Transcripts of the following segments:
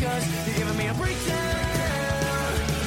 Cause you're giving me a breakdown,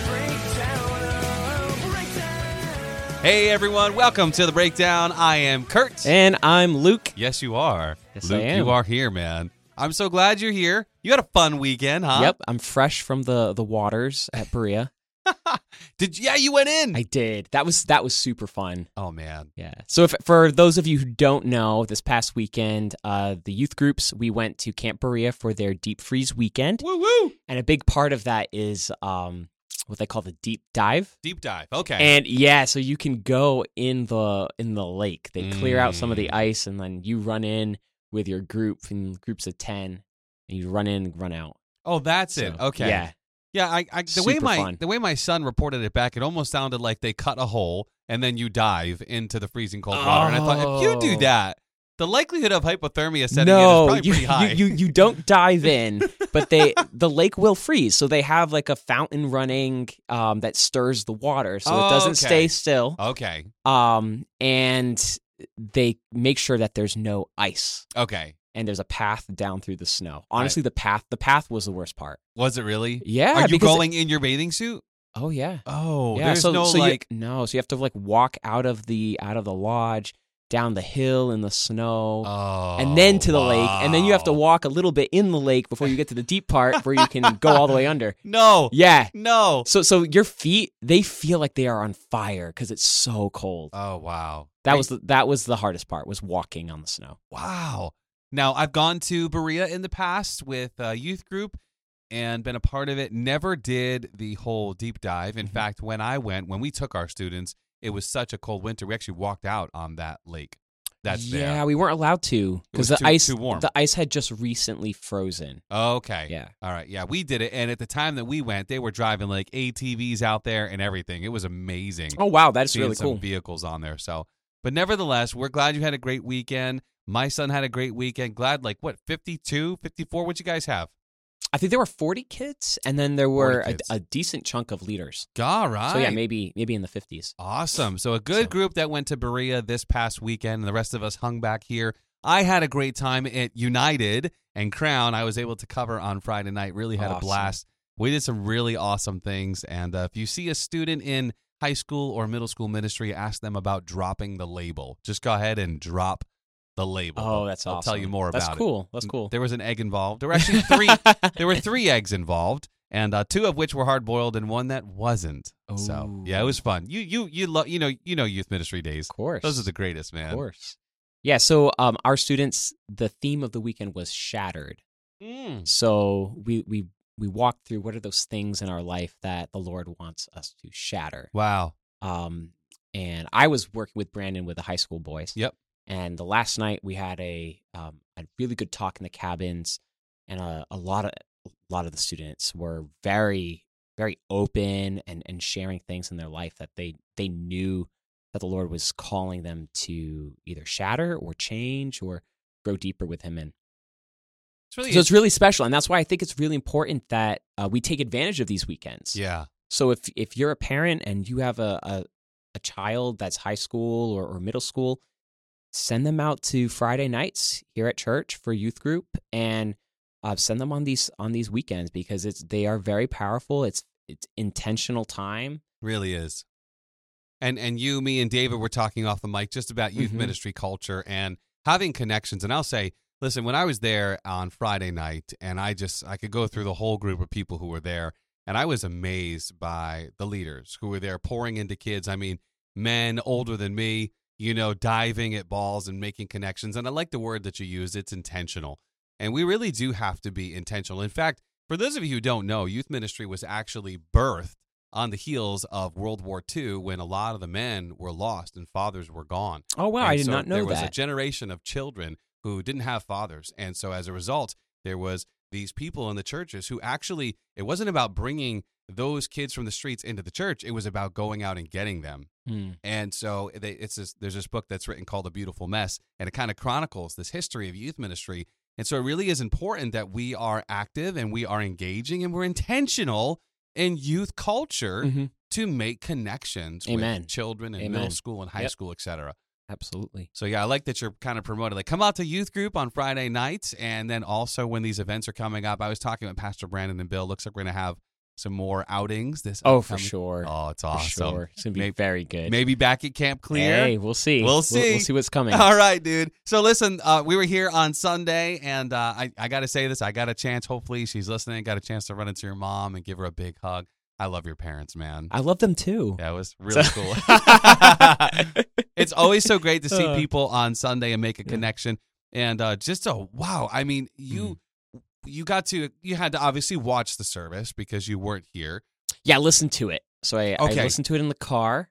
breakdown, oh, breakdown. Hey everyone, welcome to the breakdown. I am Kurt. And I'm Luke. yes, you are. Yes, I Luke, am. you are here, man. I'm so glad you're here. You had a fun weekend, huh? Yep, I'm fresh from the the waters at Berea. Did yeah, you went in. I did. That was that was super fun. oh man. Yeah. So if for those of you who don't know, this past weekend, uh, the youth groups we went to Camp Berea for their deep freeze weekend, Woo woo. and a big part of that is um, what they call the deep dive. Deep dive. Okay. And yeah, so you can go in the in the lake. They clear out some of the Mm. ice, and then you run in with your group in groups of ten, and you run in, and run out. oh, that's it. Okay. Yeah. Yeah, I, I the way my fun. the way my son reported it back, it almost sounded like they cut a hole and then you dive into the freezing cold water. And I thought, if you do Oh. that, the likelihood of hypothermia setting no, in is probably you, pretty high. You, you you don't dive in, but they the lake will freeze. So they have like a fountain running um, that stirs the water, so Oh, it doesn't okay. stay still. okay. Um, and they make sure that there's no ice Okay. And there's a path down through the snow. Honestly, the path the path was the worst part. Was it really? Yeah, Are you going in your bathing suit? oh yeah, Oh, yeah. there's so no so you- like no, so you have to like walk out of the out of the lodge down the hill in the snow. oh, and then to the oh, lake, and then you have to walk a little bit in the lake before you get to the deep part where you can go all the way under. No. Yeah. No. So so your feet they feel like they are on fire because it's so cold. Oh wow. That was the, that was the hardest part was walking on the snow. wow. Now I've gone to Berea in the past with a youth group and been a part of it. Never did the whole deep dive. In Mhm. fact, when I went, when we took our students, it was such a cold winter. We actually walked out on that lake. That's yeah, there. we weren't allowed to because the too- ice too warm. the ice had just recently frozen. Okay. Yeah. All right. Yeah, we did it. And at the time that we went, they were driving like ATVs out there and everything. It was amazing. Oh wow, that's really some cool. vehicles on there. So, but nevertheless, we're glad you had a great weekend. My son had a great weekend. Glad, like, what, 52, 54? What'd you guys have? I think there were 40 kids and then there were a, a decent chunk of leaders. All right. So yeah, maybe maybe in the 50s. Awesome. So, a good So- group that went to Berea this past weekend, and the rest of us hung back here. I had a great time at United and Crown. I was able to cover on Friday night. Really had a blast. We did some really awesome things. And uh, if you see a student in high school or middle school ministry, ask them about dropping the label. Just go ahead and drop the label. Oh, that's I'll awesome. tell you more That's about it. That's cool. That's cool. There was an egg involved. There were actually three. there were three eggs involved, and uh, two of which were hard boiled, and one that wasn't. So yeah, it was fun. You you you love you know you know youth ministry days. Of course. Those are the greatest, man. Of course. Yeah, so um, our students, the theme of the weekend was shattered. Mm. So we we we walked through what are those things in our life that the Lord wants us to shatter. Wow. Um, and I was working with Brandon with the high school boys. Yep. And the last night we had a um, a really good talk in the cabins, and a, a lot of a lot of the students were very very open and and sharing things in their life that they they knew that the Lord was calling them to either shatter or change or grow deeper with Him in. It's really So it's really special, and that's why I think it's really important that uh, we take advantage of these weekends. yeah. So if if you're a parent and you have a a, a child that's high school or, or middle school, send them out to Friday nights here at church for youth group, and uh, send them on these on these weekends because it's they are very powerful. It's it's intentional time. Really is. And and you, me, and David were talking off the mic just about youth Mhm. ministry culture and having connections. And I'll say, listen, when I was there on Friday night, and I just I could go through the whole group of people who were there, and I was amazed by the leaders who were there pouring into kids. I mean, men older than me, you know, diving at balls and making connections. And I like the word that you used. It's intentional. And we really do have to be intentional. In fact, for those of you who don't know, youth ministry was actually birthed on the heels of World War II when a lot of the men were lost and fathers were gone. Oh wow, And I did so not know that. there was a generation of children who didn't have fathers. And so as a result, there was these people in the churches who actually it wasn't about bringing those kids from the streets into the church, it was about going out and getting them. Hmm. And so they, it's this, there's this book that's written called A Beautiful Mess, and it kind of chronicles this history of youth ministry. And so it really is important that we are active and we are engaging and we're intentional in youth culture Mhm. to make connections Amen. with children in Amen. middle school and high Yep. school, et cetera. Absolutely. So yeah, I like that you're kind of promoting. Like, come out to youth group on Friday nights, and then also when these events are coming up. I was talking with Pastor Brandon and Bill. Looks like we're gonna have some more outings this. Oh, for sure. Oh, it's awesome. sure. It's gonna be Maybe- very good. Maybe back at Camp Clear. Hey, we'll see. We'll see We'll, see. see what's coming. All right, dude. So listen, uh, we were here on Sunday, and uh, I, I got to say this. I got a chance. Hopefully, she's listening. Got a chance to run into your mom and give her a big hug. I love your parents, man. I love them too. Yeah, was really cool. it's always so great to see Uh, people on Sunday and make a connection. And uh, just a wow. I mean, you Mm. You got to you had to obviously watch the service because you weren't here. Yeah, listen to it. So I, Okay. I listened to it in the car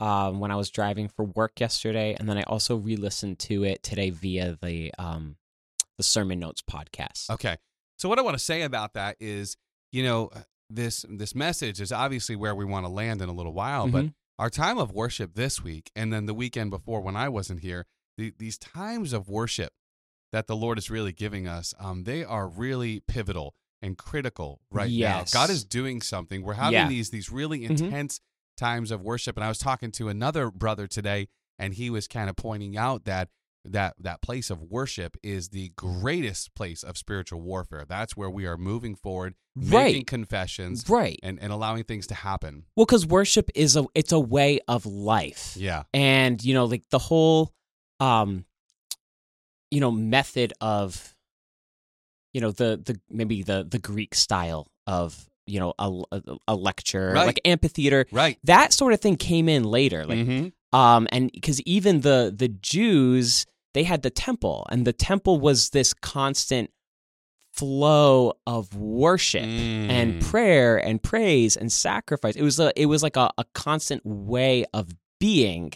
um, when I was driving for work yesterday, and then I also re-listened to it today via the um, the Sermon Notes podcast. Okay. So what I want to say about that is, you know, this this message is obviously where we want to land in a little while, but Mhm. our time of worship this week and then the weekend before when I wasn't here, the, these times of worship that the Lord is really giving us, um, they are really pivotal and critical right Yes. now. God is doing something. We're having Yeah. these these really Mhm. intense times of worship, and I was talking to another brother today, and he was kind of pointing out that that that place of worship is the greatest place of spiritual warfare. That's where we are moving forward, making Right. confessions, Right. and and allowing things to happen. Well, because worship is a it's a way of life. Yeah. and you know like the whole um you know method of you know the the maybe the the greek style of you know a, a, lecture Right. like amphitheater Right. that sort of thing came in later like Mhm. um and because even the the jews they had the temple and the temple was this constant flow of worship and Mm. prayer and praise and sacrifice. It was a it was like a, a constant way of being,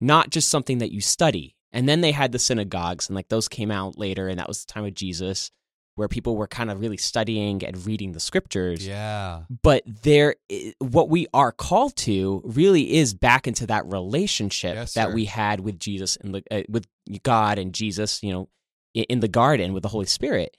not just something that you study. And then they had the synagogues, and like those came out later, and that was the time of Jesus, where people were kind of really studying and reading the scriptures. Yeah. But there, what we are called to really is back into that relationship Yes, that sir. we had with Jesus and the, uh, with God and Jesus, you know, in the garden with the Holy Spirit.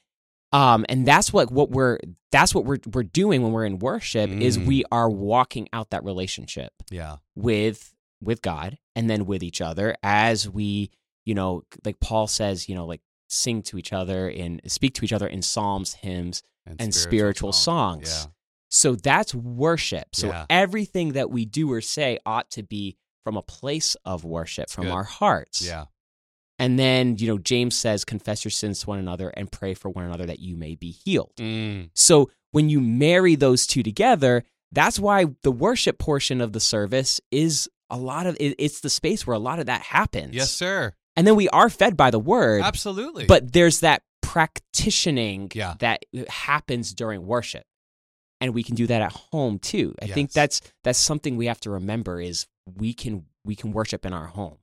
Um, and that's what what we're that's what we're we're doing when we're in worship is Mm. we are walking out that relationship Yeah. with with God and then with each other as we, you know, like Paul says, you know, like sing to each other and speak to each other in psalms, hymns, and spiritual songs. Yeah. so that's worship. So Yeah. everything that we do or say ought to be from a place of worship, from good. our hearts. Yeah. And then, you know, James says, confess your sins to one another and pray for one another that you may be healed. Mm. So when you marry those two together, that's why the worship portion of the service is a lot of it's the space where a lot of that happens. Yes, sir. And then we are fed by the word. Absolutely. But there's that practitioning Yeah. that happens during worship. And we can do that at home too. I think that's that's something we have to remember is we can we can worship in our home.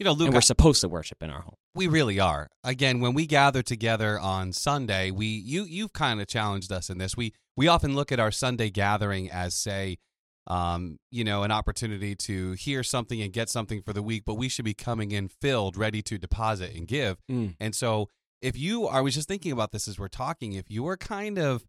you know, Luke, and we're supposed to worship in our home. we really are. Again, when we gather together on Sunday, we you you've kind of challenged us in this. We we often look at our Sunday gathering as say um, you know, an opportunity to hear something and get something for the week, but we should be coming in filled, ready to deposit and give. Mm. And so, if you, I was just thinking about this as we're talking, if you are kind of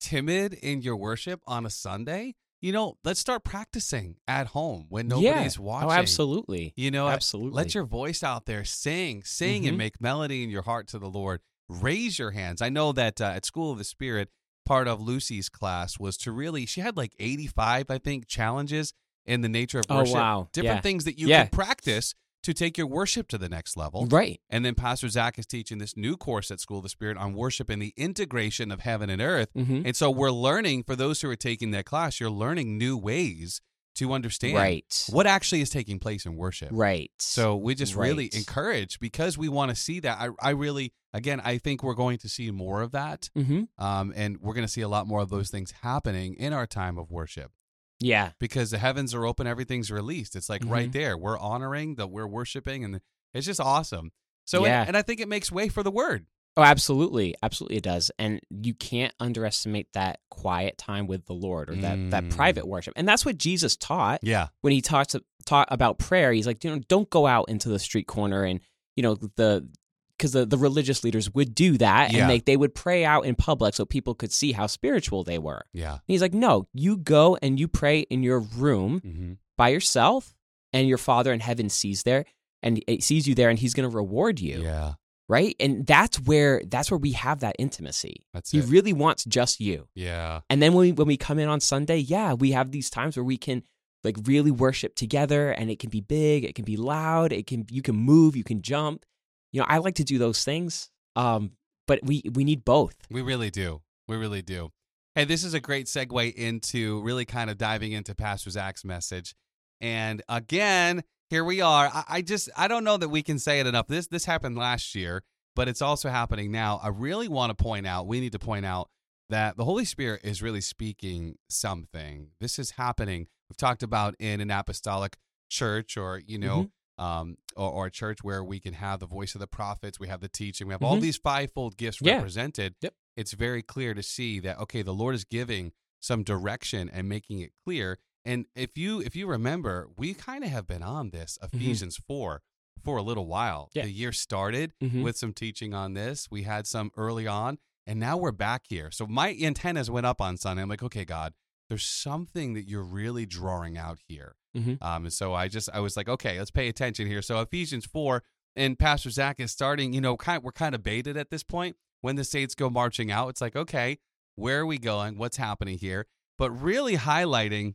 timid in your worship on a Sunday, you know, let's start practicing at home when nobody's yeah. watching. Oh, absolutely. You know, absolutely. let your voice out there, sing, sing, and Mhm. make melody in your heart to the Lord. Raise your hands. I know that uh, at School of the Spirit, part of Lucy's class was to really. She had like eighty-five, I think, challenges in the nature of Oh, worship. wow. Different Yeah. things that you Yeah. can practice to take your worship to the next level. right. And then Pastor Zach is teaching this new course at School of the Spirit on worship and the integration of heaven and earth. hmm And so we're learning for those who are taking that class, you're learning new ways to understand Right. what actually is taking place in worship. Right. So we just really encourage because we want to see that. I, I really, again, I think we're going to see more of that. hmm Um, and we're going to see a lot more of those things happening in our time of worship Yeah. because the heavens are open, everything's released. It's like right Mhm. there. We're honoring that we're worshiping, and it's just awesome. So, Yeah. and, and I think it makes way for the word. Oh, absolutely, absolutely, it does, and you can't underestimate that quiet time with the Lord or that that Mm. private worship, and that's what Jesus taught Yeah. when he talks taught about prayer. He's like, you know, don't go out into the street corner and you know the because the, the religious leaders would do that, Yeah. and they they would pray out in public so people could see how spiritual they were. Yeah. And he's like, no, you go and you pray in your room Mm-hmm. by yourself, and your Father in heaven sees there. and it sees you there and he's going to reward you Yeah, right and that's where that's where we have that intimacy that's he it. really wants just you yeah, and then when we, when we come in on sunday yeah we have these times where we can like really worship together and it can be big it can be loud it can you can move you can jump you know i like to do those things um but we we need both we really do. We really do. Hey, this is a great segue into really kind of diving into Pastor Zach's message. And again, here we are. I, I just I don't know that we can say it enough. This this happened last year, but it's also happening now. I really want to point out. We need to point out that the Holy Spirit is really speaking something. This is happening. We've talked about in an apostolic church, or you know, um, or, or a church where we can have the voice of the prophets, we have the teaching, we have all Mhm. these fivefold gifts Yeah. represented. Yep. It's very clear to see that okay, the Lord is giving some direction and making it clear. And if you if you remember, we kind of have been on this Ephesians four for a little while. Yeah. The year started Mhm. with some teaching on this. We had some early on, and now we're back here. So my antennas went up on Sunday. I'm like, okay, God, there's something that you're really drawing out here. Mhm. Um, and so I just I was like, okay, let's pay attention here. So Ephesians four and Pastor Zach is starting. You know, kind we're kind of baited at this point when the saints go marching out. It's like, okay, where are we going? What's happening here? But really highlighting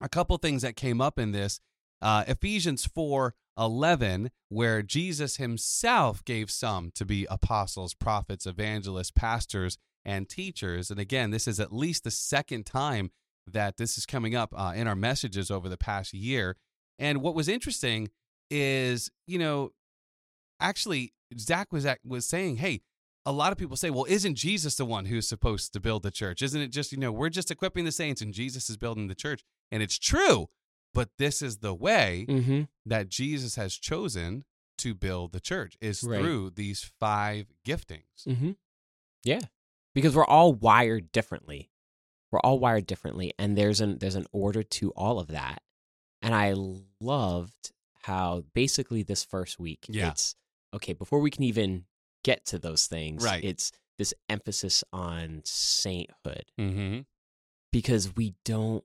a couple things that came up in this uh, Ephesians four eleven, where Jesus himself gave some to be apostles, prophets, evangelists, pastors, and teachers. And again, this is at least the second time that this is coming up uh, in our messages over the past year. And what was interesting is, you know, actually, Zach was was saying, hey, a lot of people say, well, isn't Jesus the one who's supposed to build the church? Isn't it just, you know, we're just equipping the saints and Jesus is building the church? And it's true, but this is the way Mhm. that Jesus has chosen to build the church is Right. through these five giftings. Mm-hmm. Yeah, because we're all wired differently. We're all wired differently, and there's an there's an order to all of that. And I loved how basically this first week, Yeah. it's okay before we can even get to those things. Right. It's this emphasis on sainthood Mm-hmm. because we don't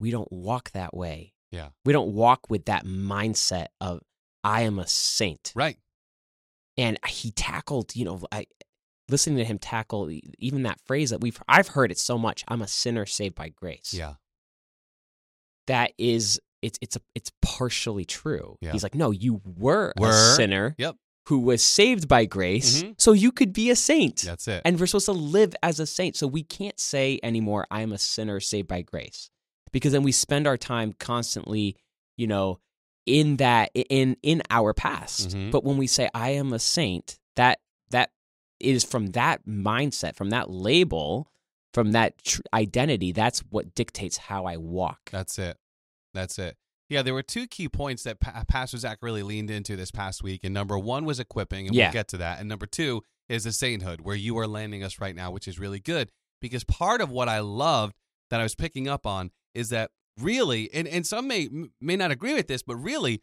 we don't walk that way. Yeah. We don't walk with that mindset of I am a saint. Right. and he tackled you know i listening to him tackle even that phrase that we've i've heard it so much i'm a sinner saved by grace Yeah. that is it's it's a, it's partially true Yeah. he's like no you were, Were. a sinner Yep. who was saved by grace Mhm. so you could be a saint That's it. and we're supposed to live as a saint so we can't say anymore i am a sinner saved by grace because then we spend our time constantly you know in that in in our past Mhm. but when we say i am a saint that that is from that mindset from that label from that tr- identity that's what dictates how i walk That's it. That's it. Yeah, there were two key points that pa- Pastor Zach really leaned into this past week. And number one was equipping, and Yeah. we'll get to that. And number two is the sainthood, where you are landing us right now, which is really good. Because part of what I loved that I was picking up on is that really, and, and some may may not agree with this, but really,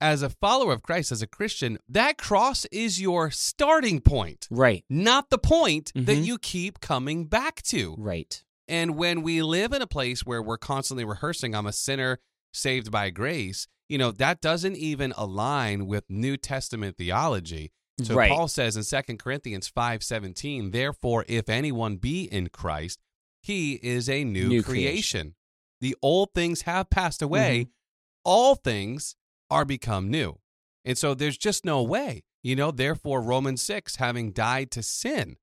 as a follower of Christ, as a Christian, that cross is your starting point, right not the point that Mhm. you keep coming back to. right And when we live in a place where we're constantly rehearsing, I'm a sinner saved by grace, you know, that doesn't even align with New Testament theology. So right Paul says in 2 Corinthians 5:17, therefore if anyone be in Christ, he is a new, New creation. The old things have passed Mm-hmm. away, all things are become new. And so there's just no way. You know, therefore Romans 6 having died to sin,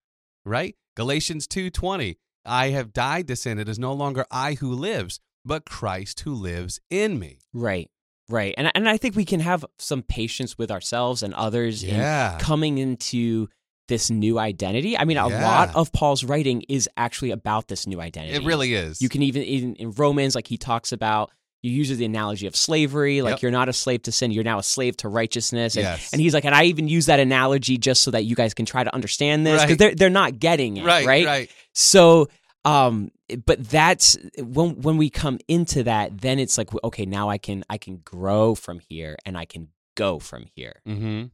right? Galatians 2:20, I have died to sin. It is no longer I who lives, but Christ who lives in me. right right and, and i think we can have some patience with ourselves and others in coming into this new identity. I mean, a Yeah. lot of Paul's writing is actually about this new identity. It really is. You can even in, in Romans, like he talks about, you use the analogy of slavery. Like Yep. you're not a slave to sin, you're now a slave to righteousness. And, Yes. and he's like, and I even use that analogy just so that you guys can try to understand this because Right. they're they're not getting it, right, right? right. So, um, but that's when when we come into that, then it's like, okay, now I can I can grow from here and I can go from here. Mm-hmm.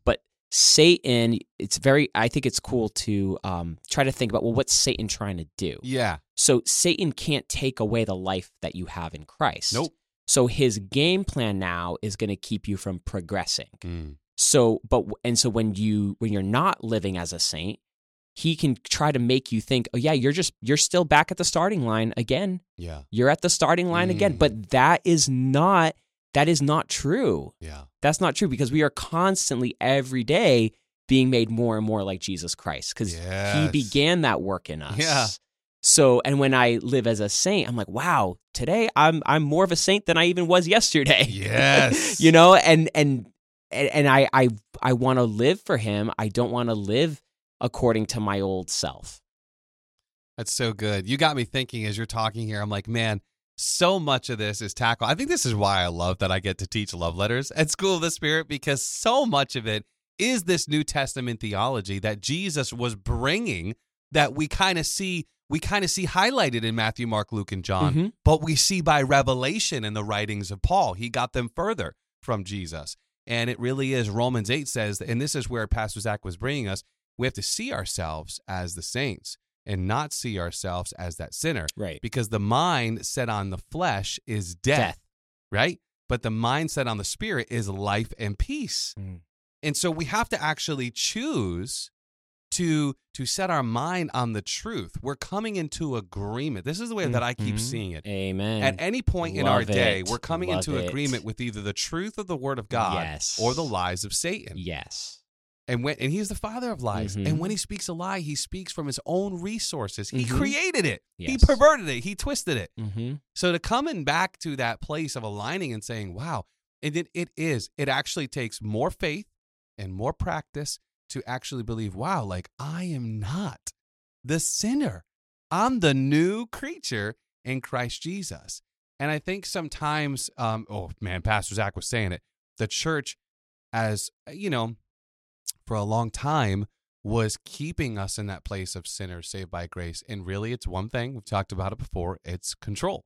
Satan, it's very, I think it's cool to um, try to think about, well, what's Satan trying to do? Yeah. So Satan can't take away the life that you have in Christ. Nope. So his game plan now is going to keep you from progressing. Mm. So, but and so when you when you're not living as a saint, he can try to make you think, oh yeah, you're just you're still back at the starting line again. Yeah. You're at the starting line again. Mm. But that is not that is not true. Yeah. That's not true because we are constantly every day being made more and more like Jesus Christ because Yes. he began that work in us. Yeah. So, and when I live as a saint, I'm like, wow, today I'm I'm more of a saint than I even was yesterday. Yes. you know, and and and, and I I I want to live for him. I don't want to live according to my old self. That's so good. You got me thinking as you're talking here. I'm like, man, so much of this is tackle. I think this is why I love that I get to teach love letters at School of the Spirit because so much of it is this New Testament theology that Jesus was bringing that we kind of see we kind of see highlighted in Matthew, Mark, Luke, and John, Mhm. but we see by revelation in the writings of Paul. He got them further from Jesus. And it really is Romans 8 says, and this is where Pastor Zach was bringing us, we have to see ourselves as the saints and not see ourselves as that sinner Right. because the mind set on the flesh is death, Death. right? But the mind set on the spirit is life and peace. Mm. And so we have to actually choose to to set our mind on the truth. We're coming into agreement. This is the way that I keep Mhm. seeing it. Amen. At any point in our Love day, we're coming Love into it. agreement with either the truth of the word of God Yes. or the lies of Satan. yes. And when and he's the father of lies. Mhm. And when he speaks a lie, he speaks from his own resources. He Mhm. created it. He perverted it. He twisted it. Mm-hmm. So to coming back to that place of aligning and saying, wow, and it, it is, it actually takes more faith and more practice to actually believe, wow, like I am not the sinner. I'm the new creature in Christ Jesus. And I think sometimes, um, oh man, Pastor Zach was saying it, the church, as you know, for a long time was keeping us in that place of sinners saved by grace. And really, it's one thing. We've talked about it before it's control.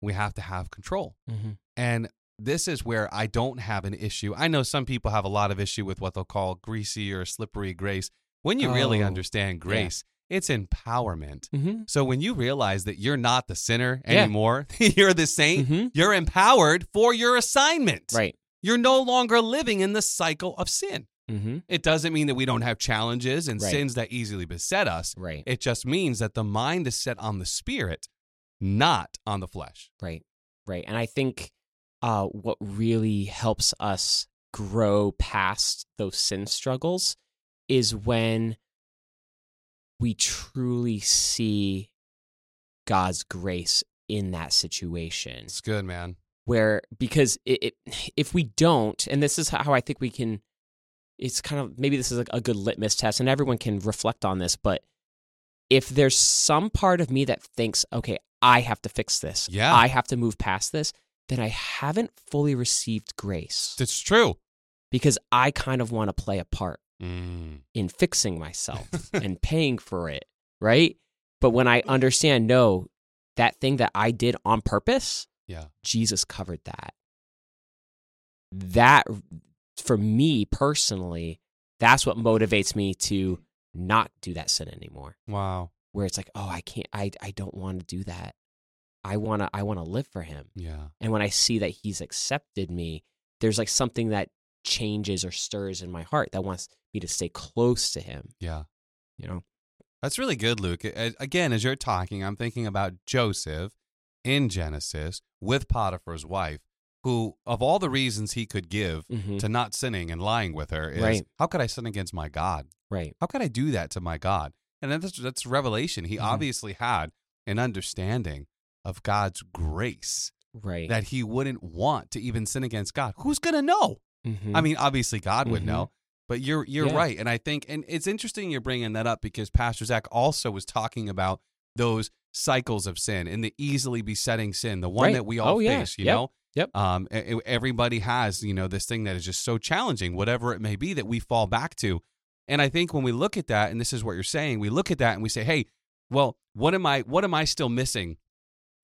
We have to have control. Mm-hmm. And this is where I don't have an issue. I know some people have a lot of issue with what they'll call greasy or slippery grace. When you really Oh, understand grace, it's empowerment. Mm-hmm. So when you realize that you're not the sinner Yeah. anymore, you're the saint, Mhm. you're empowered for your assignment. Right. You're no longer living in the cycle of sin. Mm-hmm. It doesn't mean that we don't have challenges and Right. sins that easily beset us. Right. It just means that the mind is set on the spirit, not on the flesh. Right. Right. And I think uh, what really helps us grow past those sin struggles is when we truly see God's grace in that situation. It's good, man. Where, because it, it, if we don't, and this is how I think we can, it's kind of maybe this is a, a good litmus test, and everyone can reflect on this, but if there's some part of me that thinks, okay, I have to fix this, Yeah. I have to move past this, then I haven't fully received grace That's true. because I kind of want to play a part Mm. in fixing myself and paying for it, right? But when I understand, no, that thing that I did on purpose, Yeah. Jesus covered that. That, for me personally, that's what motivates me to not do that sin anymore. Wow. Where it's like, oh, I can't, I, I don't want to do that. I want to, I want to live for him. Yeah. And when I see that he's accepted me, there's like something that changes or stirs in my heart that wants me to stay close to him, Yeah. you know? That's really good, Luke. Again, as you're talking, I'm thinking about Joseph in Genesis with Potiphar's wife, who, of all the reasons he could give Mhm. to not sinning and lying with her, is Right. how could I sin against my God? Right. How could I do that to my God? And that's, that's revelation. He Mhm. obviously had an understanding of God's grace Right. that he wouldn't want to even sin against God. Who's going to know? Mhm. I mean, obviously God would Mhm. know, but you're you're Yeah. right, and I think, and it's interesting you're bringing that up because Pastor Zach also was talking about those cycles of sin and the easily besetting sin, the one Right. that we all Oh, yeah. face. You Yep. know, Yep. Um, everybody has you know this thing that is just so challenging, whatever it may be, that we fall back to. And I think when we look at that, and this is what you're saying, we look at that and we say, hey, well, what am I? What am I still missing?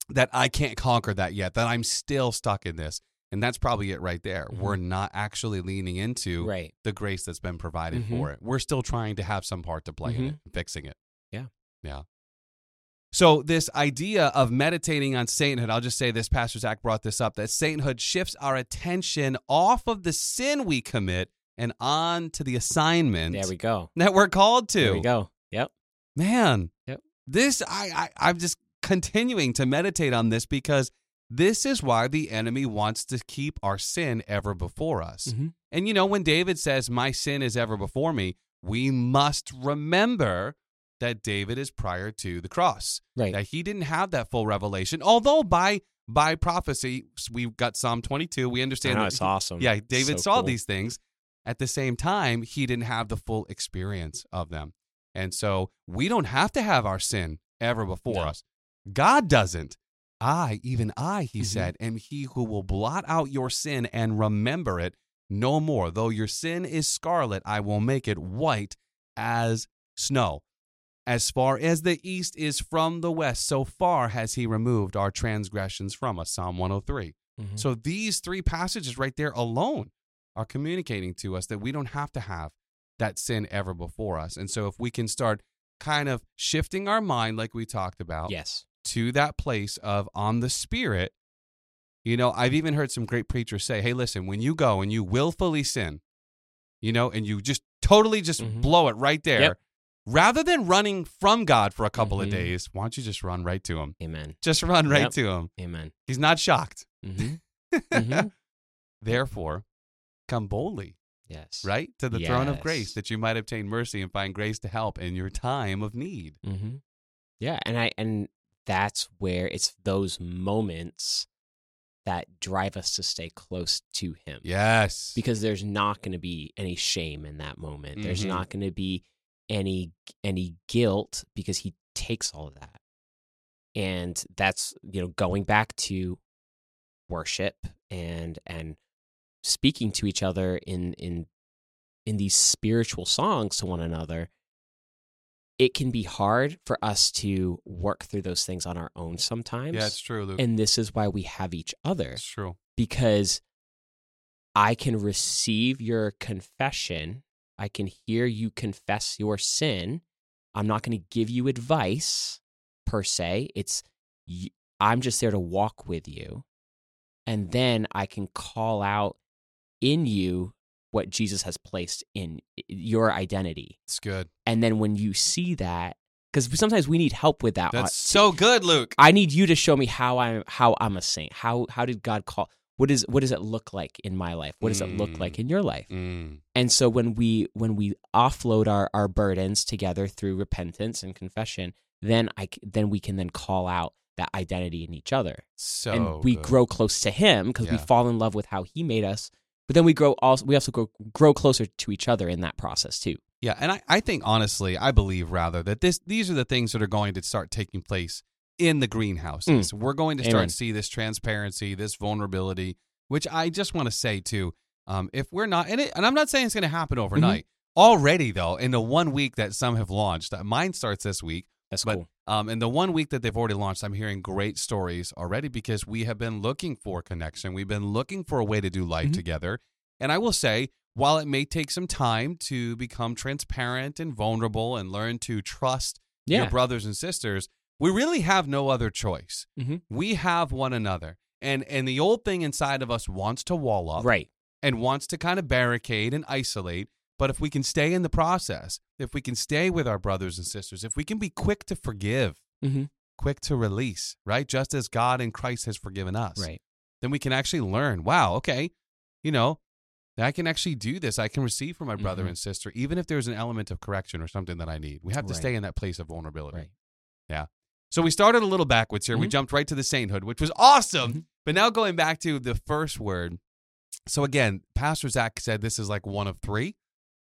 That I can't conquer that yet. That I'm still stuck in this. And that's probably it right there. Mhm. We're not actually leaning into right. the grace that's been provided Mhm. for it. We're still trying to have some part to play in Mhm. it, fixing it. Yeah. Yeah. So this idea of meditating on sainthood, I'll just say this, Pastor Zach brought this up, that sainthood shifts our attention off of the sin we commit and on to the assignment There we go. that we're called to. There we go. Yep. Man, Yep. this I, I I'm just continuing to meditate on this because this is why the enemy wants to keep our sin ever before us. Mhm. And you know, when David says, My sin is ever before me, we must remember that David is prior to the cross. Right. That he didn't have that full revelation. Although by by prophecy, we've got Psalm 22. We understand know, that it's awesome. yeah, David So saw cool. these things. At the same time, he didn't have the full experience of them. And so we don't have to have our sin ever before No. us. God doesn't. I, even I, he Mhm. said, am he who will blot out your sin and remember it no more. Though your sin is scarlet, I will make it white as snow. As far as the east is from the west, so far has he removed our transgressions from us. Psalm 103. Mhm. So these three passages right there alone are communicating to us that we don't have to have that sin ever before us. And so if we can start kind of shifting our mind like we talked about yes. to that place of on the spirit, you know, I've even heard some great preachers say, "Hey, listen, when you go and you willfully sin, you know, and you just totally just Mhm. blow it right there, Yep. Rather than running from God for a couple of Mhm. days, why don't you just run right to him? Amen. Just run right Yep. to him. Amen. He's not shocked. hmm Mhm. Therefore, come boldly, Yes. right, to the throne of grace that you might obtain mercy and find grace to help in your time of need. hmm Yeah, and I and that's where it's those moments that drive us to stay close to Him. Yes. because there's not going to be any shame in that moment. There's Mhm. not going to be any any guilt because he takes all of that. And that's, you know, going back to worship and and speaking to each other in in in these spiritual songs to one another. It can be hard for us to work through those things on our own sometimes. yeah, it's true, Luke. and this is why we have each other it's true. because I can receive your confession. I can hear you confess your sin. I'm not going to give you advice per se. It's I'm just there to walk with you. And then I can call out in you what Jesus has placed in your identity. It's good. And then when you see that cuz sometimes we need help with that. Uh, That's so good, Luke. I need you to show me how I'm how I'm a saint. How how did God call? What is what does it look like in my life? What does it look Mm. like in your life? Mm. And so when we when we offload our our burdens together through repentance and confession, then i then we can then call out that identity in each other, So and we good. grow close to Him because we fall in love with how He made us. But then we grow also we also grow grow closer to each other in that process too. Yeah, and I, I think honestly, I believe rather that this these are the things that are going to start taking place in the greenhouses. We're going to start Mm. Amen. to see this transparency, this vulnerability, which I just want to say too. Um, if we're not, and, it, and I'm not saying it's going to happen Mm-hmm. overnight. Already though, in the one week that some have launched, uh, mine starts this week. That's But cool. um, in the one week that they've already launched, I'm hearing great stories already because we have been looking for connection. We've been looking for a way to do life Mhm. together. And I will say, while it may take some time to become transparent and vulnerable and learn to trust your brothers and sisters, we really have no other choice. Mhm. We have one another. And and the old thing inside of us wants to wall up Right. and wants to kind of barricade and isolate. But if we can stay in the process, if we can stay with our brothers and sisters, if we can be quick to forgive, hmm quick to release, right? Just as God in Christ has forgiven us, Right. then we can actually learn, wow, okay, you know, I can actually do this. I can receive from my brother Mhm. and sister, even if there's an element of correction or something that I need. We have to Right. stay in that place of vulnerability. Right. Yeah. So we started a little backwards here. We Mhm. jumped right to the sainthood, which was awesome. Mhm. But now going back to the first word. So again, Pastor Zach said this is like one of three.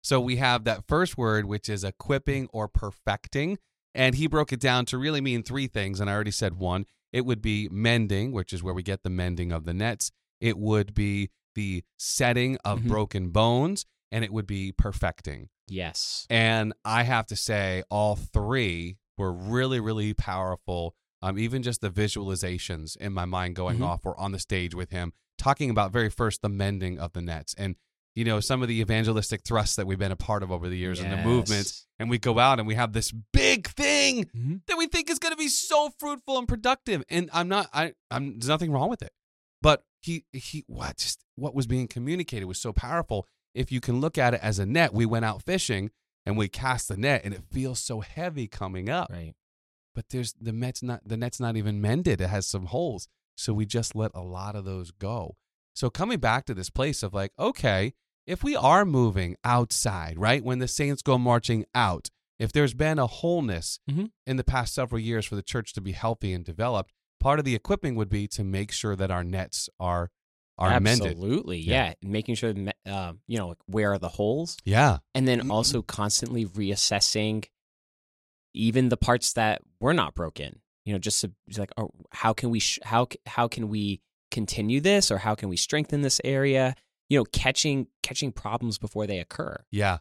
So we have that first word, which is equipping or perfecting. And he broke it down to really mean three things. And I already said one. It would be mending, which is where we get the mending of the nets. It would be the setting of Mhm. broken bones. And it would be perfecting. Yes. And I have to say, all three were really, really powerful. Um, even just the visualizations in my mind going Mhm. off or on the stage with him, talking about very first the mending of the nets and you know some of the evangelistic thrusts that we've been a part of over the years and the movements. And we go out and we have this big thing Mhm. that we think is going to be so fruitful and productive. And I'm not. I. I'm. There's nothing wrong with it. But he. He. What? Just what was being communicated was so powerful. If you can look at it as a net, we went out fishing and we cast the net, and it feels so heavy coming up. Right. But there's the net's not. The net's not even mended. It has some holes. So we just let a lot of those go. So coming back to this place of like, okay, if we are moving outside, right? When the saints go marching out, if there's been a wholeness Mhm. in the past several years for the church to be healthy and developed, part of the equipping would be to make sure that our nets are are mended. Absolutely. Yeah. Yeah. Making sure, that, uh, you know, like where are the holes? Yeah. And then Mhm. also constantly reassessing even the parts that were not broken. You know, just to, it's like, oh, how can we, sh- how, how can we continue this or how can we strengthen this area? You know, catching, catching problems before they occur. Yeah.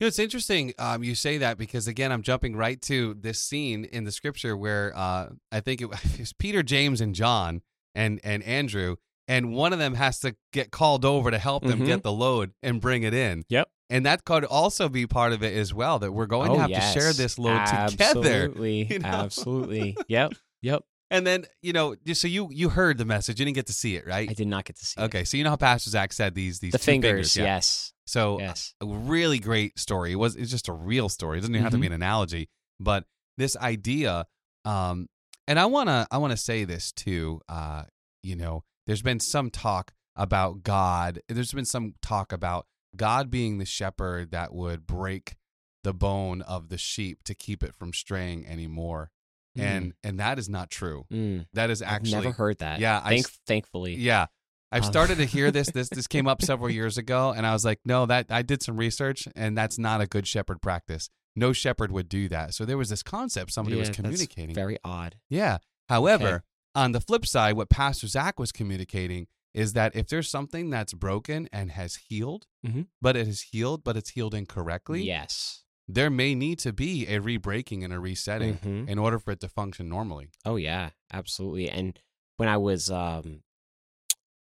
You know, it's interesting um, you say that because, again, I'm jumping right to this scene in the scripture where uh, I think it was Peter, James, and John and, and Andrew, and one of them has to get called over to help them Mhm. get the load and bring it in. Yep. And that could also be part of it as well, that we're going to Oh, have yes. to share this load together. Absolutely. you know? Absolutely. Yep. Yep. And then, you know, so you you heard the message, you didn't get to see it, right? I did not get to see it. Okay, so you know how Pastor Zach said these these The two fingers, yeah. yes. So Yes. a really great story. It was it's just a real story. It doesn't even have to be an analogy, but this idea um and I want to I want to say this too uh you know, there's been some talk about God. There's been some talk about God being the shepherd that would break the bone of the sheep to keep it from straying anymore. And and that is not true. Mm. That is actually I've never heard that. Yeah, I Thank, s- thankfully. yeah. I've Um, started to hear this. This this came up several years ago, and I was like, no, that I did some research, and that's not a good shepherd practice. No shepherd would do that. So there was this concept somebody was Yeah, that's communicating. Very odd. yeah. However, Okay. on the flip side, what Pastor Zach was communicating is that if there's something that's broken and has healed, Mhm. but it is healed, but it's healed incorrectly, Yes. there may need to be a re-breaking and a resetting Mhm. in order for it to function normally. Oh yeah, absolutely. And when I was um,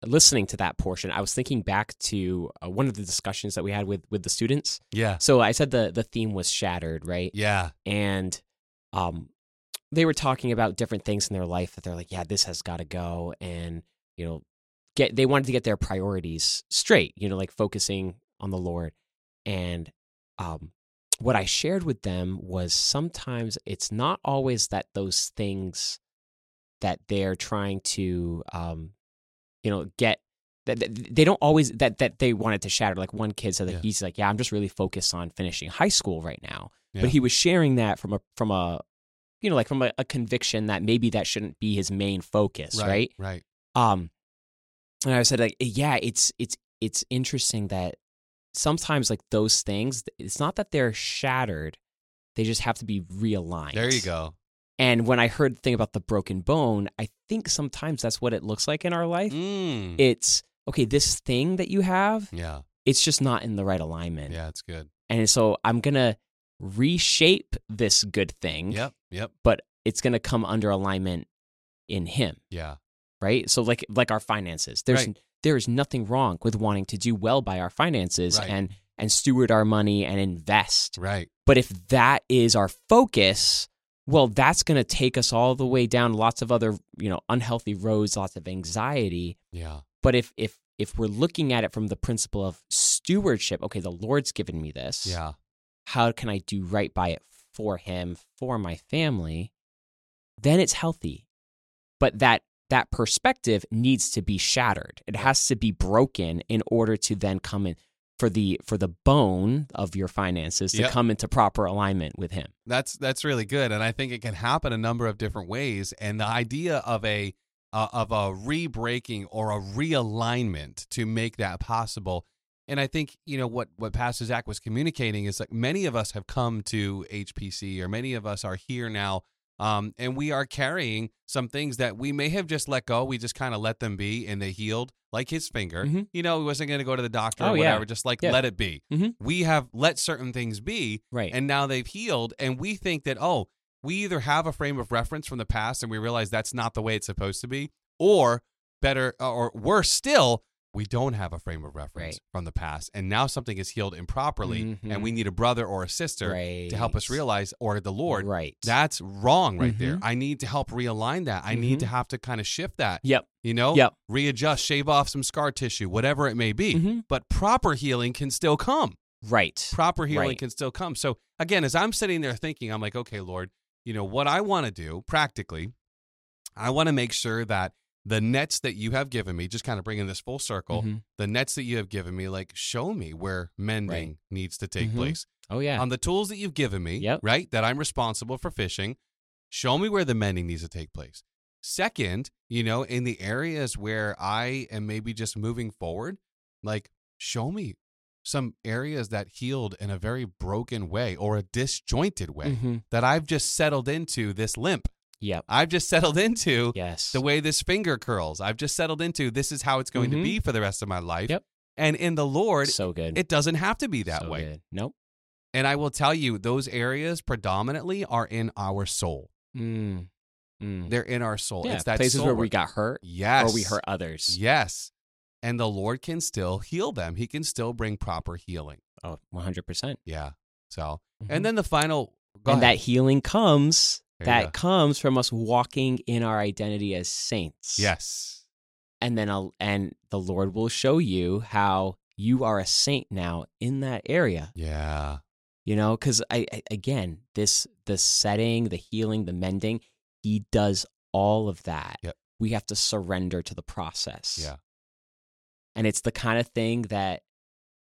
listening to that portion, I was thinking back to uh, one of the discussions that we had with with the students. Yeah. So I said the the theme was shattered, right? Yeah. And um, they were talking about different things in their life that they're like, yeah, this has got to go, and you know, get they wanted to get their priorities straight. You know, like focusing on the Lord. And um, what I shared with them was sometimes it's not always that those things that they're trying to, um, you know, get that that- they don't always that that they wanted to shatter. Like one kid said that Yeah. he's like, yeah, I'm just really focused on finishing high school right now. Yeah. But he was sharing that from a from a you know like from a, a conviction that maybe that shouldn't be his main focus, right? Right. Um, and I said like, yeah, it's it's it's interesting that sometimes like those things, it's not that they're shattered, they just have to be realigned. There you go. And when I heard the thing about the broken bone, I think sometimes that's what it looks like in our life. Mm. It's okay, this thing that you have, yeah. it's just not in the right alignment. Yeah, it's good. And so I'm gonna reshape this good thing, Yep. Yep. but it's gonna come under alignment in Him. Yeah. right? So like like our finances. There's Right. there is nothing wrong with wanting to do well by our finances Right. and and steward our money and invest. Right. But if that is our focus, well, that's going to take us all the way down lots of other, you know, unhealthy roads, lots of anxiety. Yeah. But if if if we're looking at it from the principle of stewardship, okay, the Lord's given me this. Yeah. How can I do right by it for him, for my family? Then it's healthy. But that that perspective needs to be shattered. It has to be broken in order to then come in for the for the bone of your finances to Yep. come into proper alignment with him. That's that's really good, and I think it can happen a number of different ways. And the idea of a uh, of a re-breaking or a realignment to make that possible. And I think you know what what Pastor Zach was communicating is like many of us have come to HPC, or many of us are here now, um, and we are carrying some things that we may have just let go. We just kind of let them be, and they healed, like his finger. Mhm. You know, he wasn't going to go to the doctor or Oh, yeah. whatever. Just like Yeah. let it be. Mhm. We have let certain things be, Right. and now they've healed and we think that oh we either have a frame of reference from the past and we realize that's not the way it's supposed to be or better or worse still we don't have a frame of reference Right. from the past, and now something is healed improperly, Mhm. and we need a brother or a sister right. to help us realize, or the Lord, Right. that's wrong right there. Mhm. I need to help realign that. I need Mhm. to have to kind of shift that. Yep. You know, Yep. readjust, shave off some scar tissue, whatever it may be. Mhm. But proper healing can still come. Right. Proper healing Right. can still come. So again, as I'm sitting there thinking, I'm like, okay, Lord, you know what I want to do practically. I want to make sure that the nets that you have given me, just kind of bringing this full circle, Mhm. the nets that you have given me, like show me where mending Right. needs to take Mhm. place Oh yeah. on the tools that you've given me, Yep. right? That I'm responsible for fishing. Show me where the mending needs to take place. Second, you know, in the areas where I am maybe just moving forward, like show me some areas that healed in a very broken way or a disjointed way Mhm. that I've just settled into this limp. Yep. I've just settled into Yes. the way this finger curls. I've just settled into this is how it's going Mhm. to be for the rest of my life. Yep. And in the Lord, so good. it doesn't have to be that So way. good. Nope. And I will tell you, those areas predominantly are in our soul. Mm. Mm. They're in our soul. Yeah, it's that places where we got hurt yes, or we hurt others. Yes, and the Lord can still heal them. He can still bring proper healing. Oh, 100%. Yeah. So, Mhm. and then the final. And ahead. that healing comes There that comes from us walking in our identity as saints. yes, And then I'll, and the Lord will show you how you are a saint now in that area. yeah, You know, cuz I, I again, this the setting, the healing, the mending, he does all of that. Yep. We have to surrender to the process. yeah, And it's the kind of thing that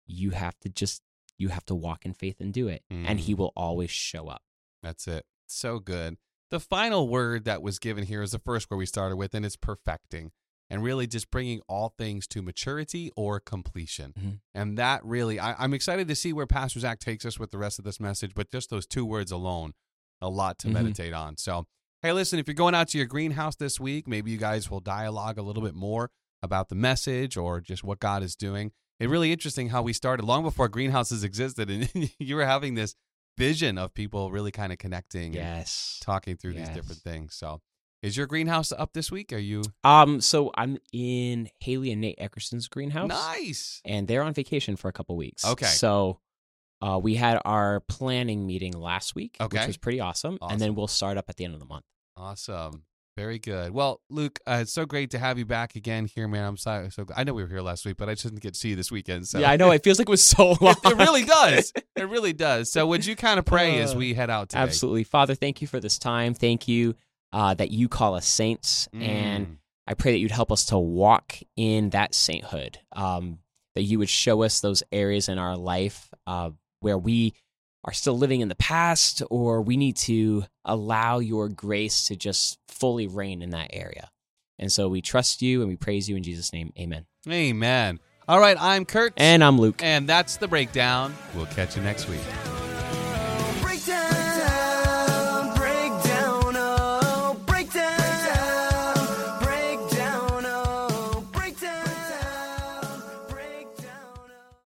you have to just you have to walk in faith and do it. And he Mm. will always show up. that's it. So good. The final word that was given here is the first word we started with, and it's perfecting. And really just bringing all things to maturity or completion. Mhm. And that really, I, I'm excited to see where Pastor Zach takes us with the rest of this message, but just those two words alone, a lot to Mhm. meditate on. So, hey, listen, if you're going out to your greenhouse this week, maybe you guys will dialogue a little bit more about the message or just what God is doing. It's really interesting how we started long before greenhouses existed, and you were having this vision of people really kind of connecting and Yes. talking through these different things. So, is your greenhouse up this week? Are you Um, so I'm in Haley and Nate Eckerson's greenhouse. nice? And they're on vacation for a couple weeks. Okay. So uh, we had our planning meeting last week, Okay. which was pretty awesome. Awesome. And then we'll start up at the end of the month. Awesome. Very good. Well, Luke, uh, it's so great to have you back again here, man. I'm sorry. So I know we were here last week, but I just didn't get to see you this weekend. So Yeah, I know. It feels like it was so long. it, it really does. It really does. So would you kind of pray as Uh, we head out today? Absolutely. Father, thank you for this time. Thank you uh, that you call us saints. And Mm. I pray that you'd help us to walk in that sainthood, um, that you would show us those areas in our life uh, where we are still living in the past or we need to allow your grace to just fully reign in that area. And so we trust you and we praise you in Jesus' name. Amen. Amen. All right, I'm Kurt. And I'm Luke. and that's the breakdown. We'll catch you next week.